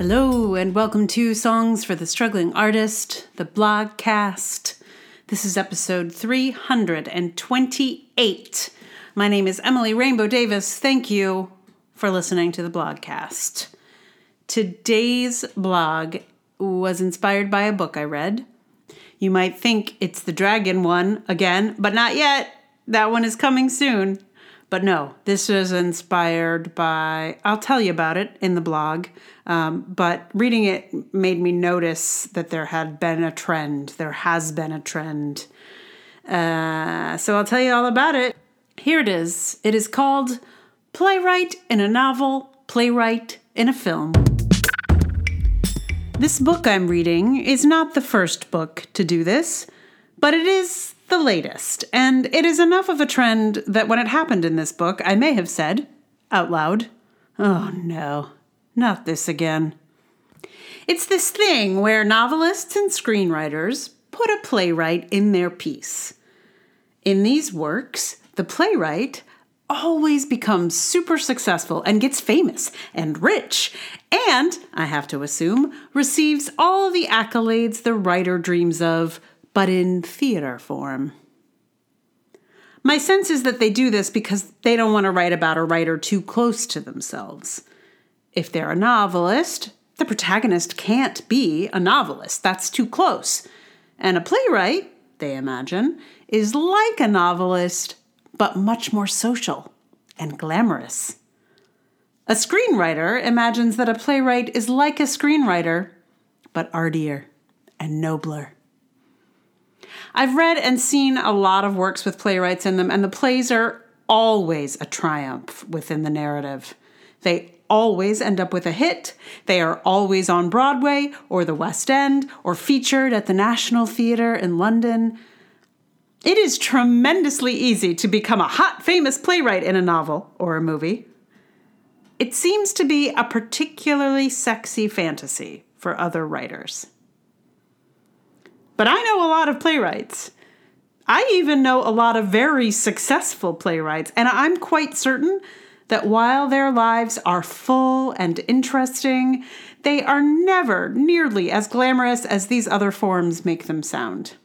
Hello, and welcome to Songs for the Struggling Artist, the blogcast. This is episode 328. My name is Emily Rainbow Davis. Thank you for listening to the blogcast. Today's blog was inspired by a book I read. You might think it's the dragon one again, but not yet. That one is coming soon. But no, this was inspired by, I'll tell you about it in the blog. Um, but reading it made me notice that there had been a trend. There has been a trend. Uh, so I'll tell you all about it. Here it is. It is called Playwright in a Novel, Playwright in a Film. This book I'm reading is not the first book to do this, but it is the latest, and it is enough of a trend that when it happened in this book, I may have said, out loud, Oh no, not this again. It's this thing where novelists and screenwriters put a playwright in their piece. In these works, the playwright always becomes super successful and gets famous and rich, and, I have to assume, receives all the accolades the writer dreams of but in theater form. My sense is that they do this because they don't want to write about a writer too close to themselves. If they're a novelist, the protagonist can't be a novelist. That's too close. And a playwright, they imagine, is like a novelist, but much more social and glamorous. A screenwriter imagines that a playwright is like a screenwriter, but artier and nobler. I've read and seen a lot of works with playwrights in them, and the plays are always a triumph within the narrative. They always end up with a hit. They are always on Broadway or the West End or featured at the National Theatre in London. It is tremendously easy to become a hot, famous playwright in a novel or a movie. It seems to be a particularly sexy fantasy for other writers. But I know a lot of playwrights. I even know a lot of very successful playwrights, and I'm quite certain that while their lives are full and interesting, they are never nearly as glamorous as these other forms make them sound.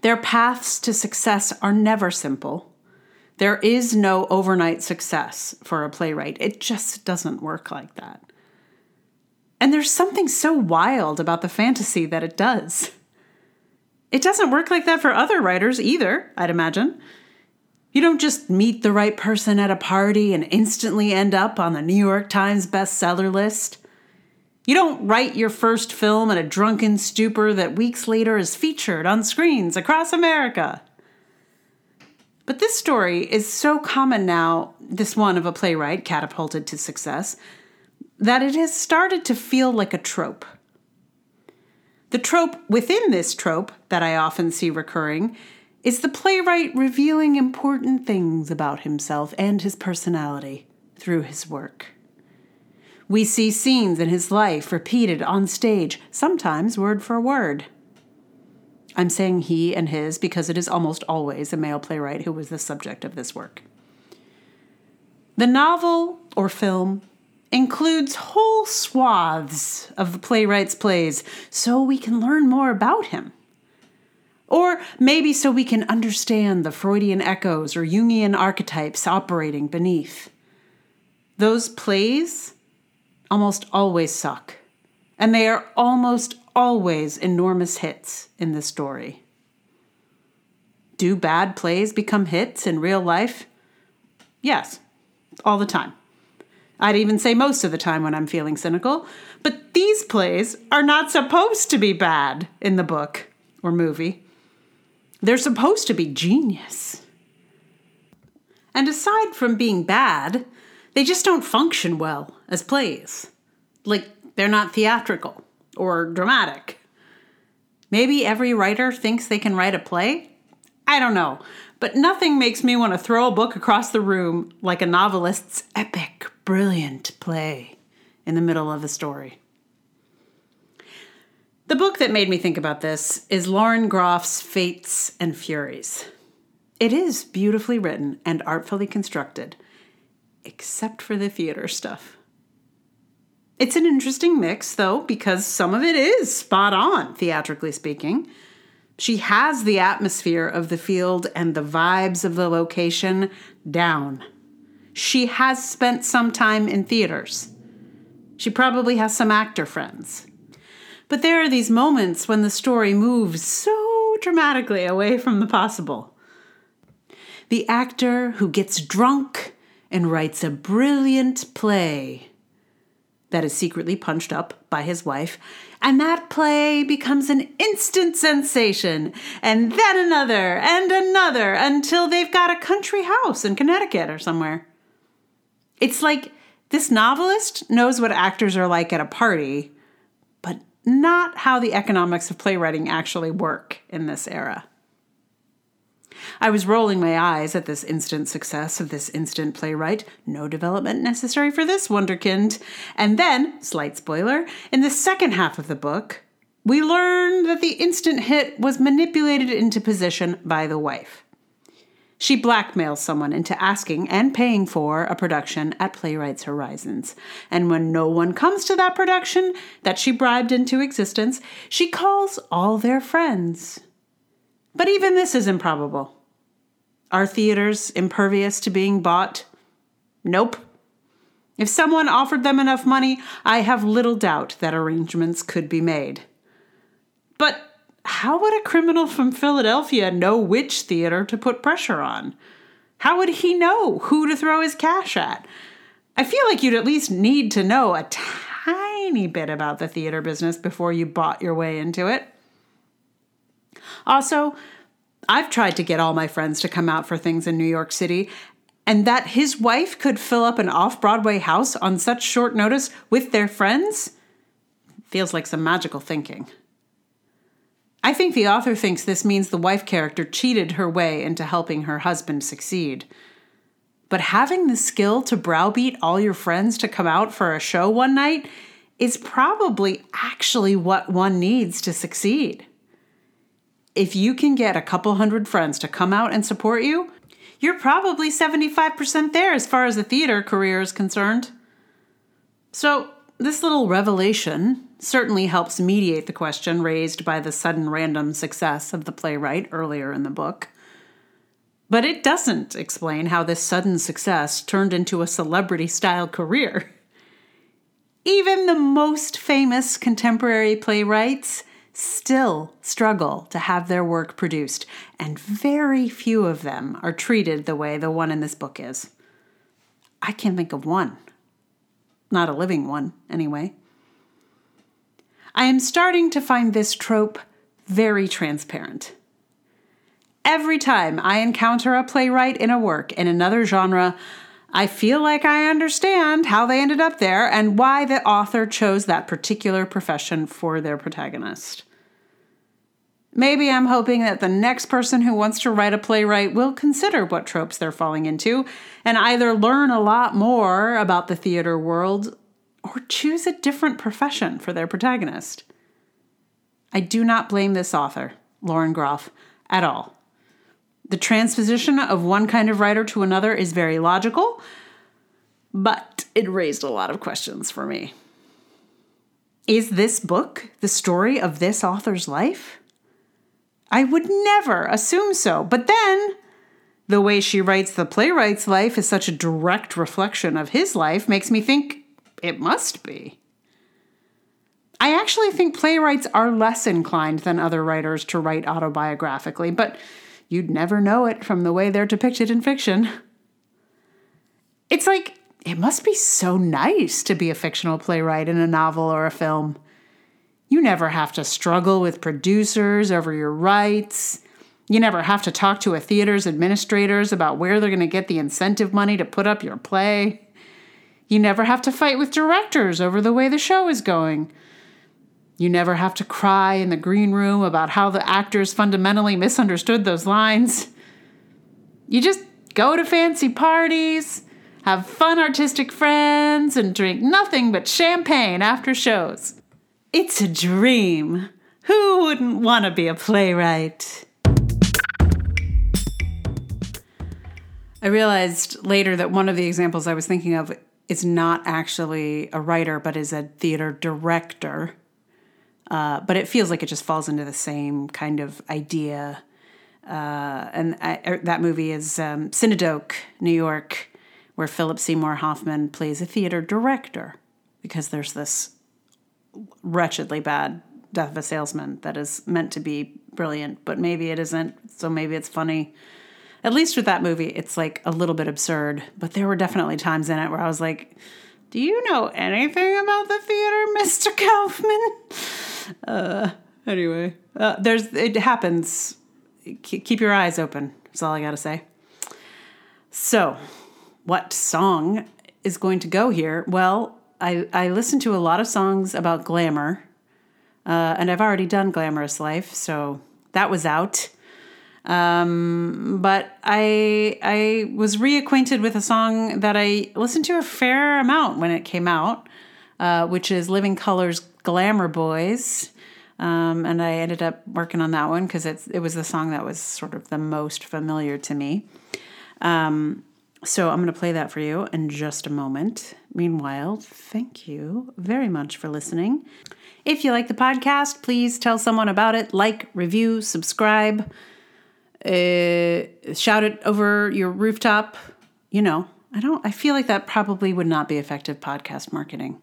Their paths to success are never simple. There is no overnight success for a playwright. It just doesn't work like that. And there's something so wild about the fantasy that it does. It doesn't work like that for other writers either, I'd imagine. You don't just meet the right person at a party and instantly end up on the New York Times bestseller list. You don't write your first film in a drunken stupor that weeks later is featured on screens across America. But this story is so common now, this one of a playwright catapulted to success, that it has started to feel like a trope. The trope within this trope that I often see recurring is the playwright revealing important things about himself and his personality through his work. We see scenes in his life repeated on stage, sometimes word for word. I'm saying he and his because it is almost always a male playwright who was the subject of this work. The novel or film includes whole swaths of the playwright's plays so we can learn more about him. Or maybe so we can understand the Freudian echoes or Jungian archetypes operating beneath. Those plays almost always suck, and they are almost always enormous hits in the story. Do bad plays become hits in real life? Yes, all the time. I'd even say most of the time when I'm feeling cynical. But these plays are not supposed to be bad in the book or movie. They're supposed to be genius. And aside from being bad, they just don't function well as plays. Like, they're not theatrical or dramatic. Maybe every writer thinks they can write a play? I don't know, but nothing makes me want to throw a book across the room like a novelist's epic brilliant play in the middle of a story. The book that made me think about this is Lauren Groff's Fates and Furies. It is beautifully written and artfully constructed, except for the theater stuff. It's an interesting mix, though, because some of it is spot on, theatrically speaking. She has the atmosphere of the field and the vibes of the location down. She has spent some time in theaters. She probably has some actor friends. But there are these moments when the story moves so dramatically away from the possible. The actor who gets drunk and writes a brilliant play that is secretly punched up by his wife, and that play becomes an instant sensation, and then another and another until they've got a country house in Connecticut or somewhere. It's like this novelist knows what actors are like at a party, but not how the economics of playwriting actually work in this era. I was rolling my eyes at this instant success of this instant playwright. No development necessary for this wonderkind. And then, slight spoiler, in the second half of the book, we learn that the instant hit was manipulated into position by the wife. She blackmails someone into asking and paying for a production at Playwrights Horizons. And when no one comes to that production that she bribed into existence, she calls all their friends. But even this is improbable. Are theaters impervious to being bought? Nope. If someone offered them enough money, I have little doubt that arrangements could be made. But how would a criminal from Philadelphia know which theater to put pressure on? How would he know who to throw his cash at? I feel like you'd at least need to know a tiny bit about the theater business before you bought your way into it. Also, I've tried to get all my friends to come out for things in New York City, and that his wife could fill up an off Broadway house on such short notice with their friends feels like some magical thinking. I think the author thinks this means the wife character cheated her way into helping her husband succeed. But having the skill to browbeat all your friends to come out for a show one night is probably actually what one needs to succeed if you can get a couple hundred friends to come out and support you, you're probably 75% there as far as the theater career is concerned. So, this little revelation certainly helps mediate the question raised by the sudden random success of the playwright earlier in the book. But it doesn't explain how this sudden success turned into a celebrity style career. Even the most famous contemporary playwrights still struggle to have their work produced, and very few of them are treated the way the one in this book is. I can't think of one. Not a living one, anyway. I am starting to find this trope very transparent. Every time I encounter a playwright in a work in another genre, I feel like I understand how they ended up there and why the author chose that particular profession for their protagonist. Maybe I'm hoping that the next person who wants to write a playwright will consider what tropes they're falling into and either learn a lot more about the theater world or choose a different profession for their protagonist. I do not blame this author, Lauren Groff, at all. The transposition of one kind of writer to another is very logical, but it raised a lot of questions for me. Is this book the story of this author's life? I would never assume so. But then, the way she writes the playwright's life is such a direct reflection of his life makes me think it must be. I actually think playwrights are less inclined than other writers to write autobiographically, but You'd never know it from the way they're depicted in fiction. It's like, it must be so nice to be a fictional playwright in a novel or a film. You never have to struggle with producers over your rights. You never have to talk to a theater's administrators about where they're going to get the incentive money to put up your play. You never have to fight with directors over the way the show is going. You never have to cry in the green room about how the actors fundamentally misunderstood those lines. You just go to fancy parties, have fun artistic friends, and drink nothing but champagne after shows. It's a dream. Who wouldn't want to be a playwright? I realized later that one of the examples I was thinking of is not actually a writer, but is a theater director. Uh, but it feels like it just falls into the same kind of idea. Uh, and I, er, that movie is um, New York, where Philip Seymour Hoffman plays a theater director because there's this wretchedly bad Death of a Salesman that is meant to be brilliant, but maybe it isn't. So maybe it's funny. At least with that movie, it's like a little bit absurd, but there were definitely times in it where I was like, do you know anything about the theater, Mr. Kaufman? Uh, anyway, uh, there's it happens. Keep your eyes open. That's all I gotta say. So, what song is going to go here? Well, I I listen to a lot of songs about glamour, uh, and I've already done Glamorous Life, so that was out. Um, but I I was reacquainted with a song that I listened to a fair amount when it came out, uh, which is Living Colour's "Glamour Boys," um, and I ended up working on that one because it was the song that was sort of the most familiar to me. Um, so I'm going to play that for you in just a moment. Meanwhile, thank you very much for listening. If you like the podcast, please tell someone about it. Like, review, subscribe uh, shout it over your rooftop. You know, I don't, I feel like that probably would not be effective podcast marketing.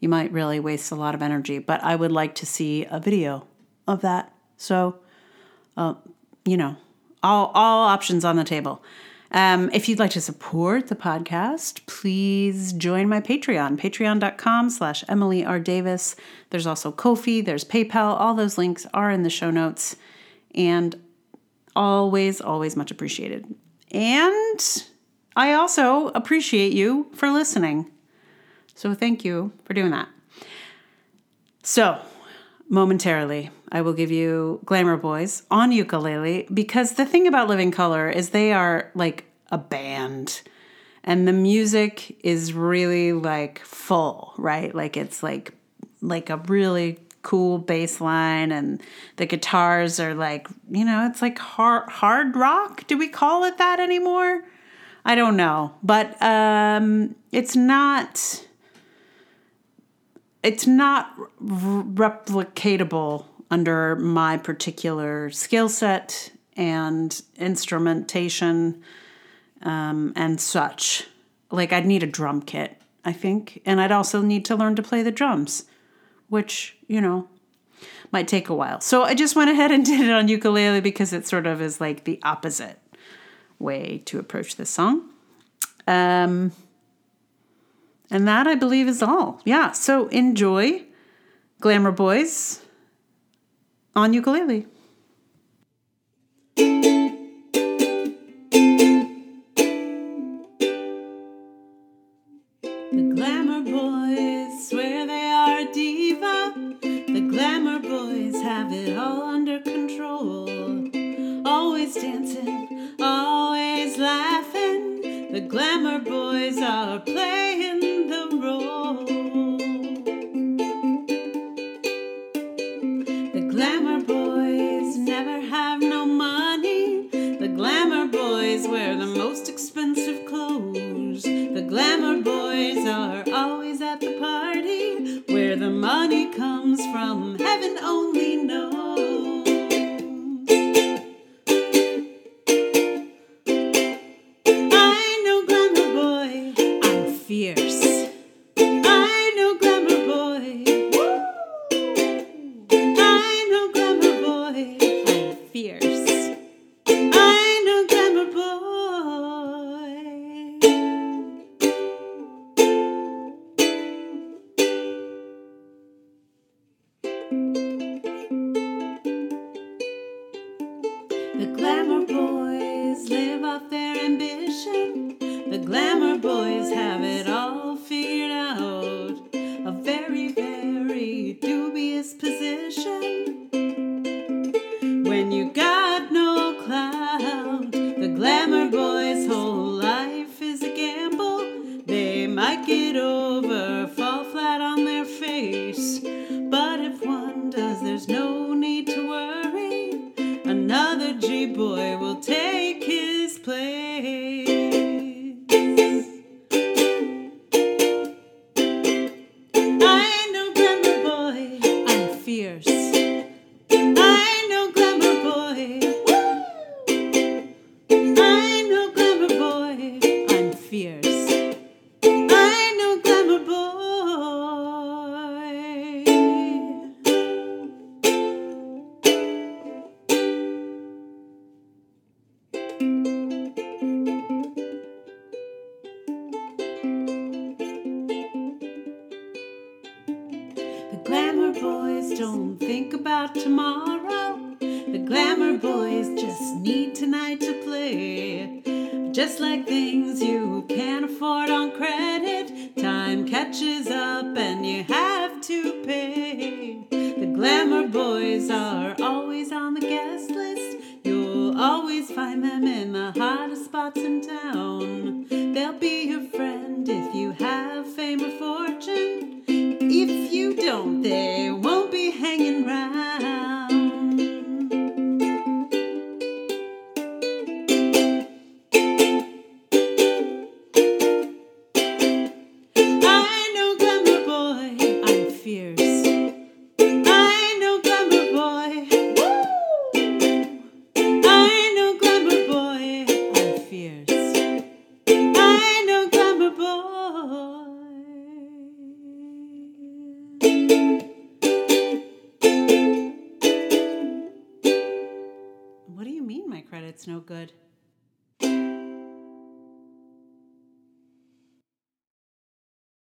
You might really waste a lot of energy, but I would like to see a video of that. So, uh, you know, all, all options on the table. Um, if you'd like to support the podcast, please join my Patreon, patreon.com slash Emily R. Davis. There's also Ko-fi, there's PayPal. All those links are in the show notes. And always, always much appreciated. And I also appreciate you for listening. So thank you for doing that. So, momentarily, I will give you Glamour Boys on ukulele because the thing about Living Colour is they are like a band and the music is really like full, right? Like it's like like a really cool bass line and the guitars are like you know it's like hard hard rock. Do we call it that anymore? I don't know. But um it's not it's not replicatable under my particular skill set and instrumentation um, and such. Like i'd need a drum kit i think. And i'd also need to learn to play the drums which, you know, might take a while. So I just went ahead and did it on ukulele because it sort of is like the opposite way to approach this song. Um, and that I believe is all. Yeah, so enjoy Glamour Boys on ukulele. a play.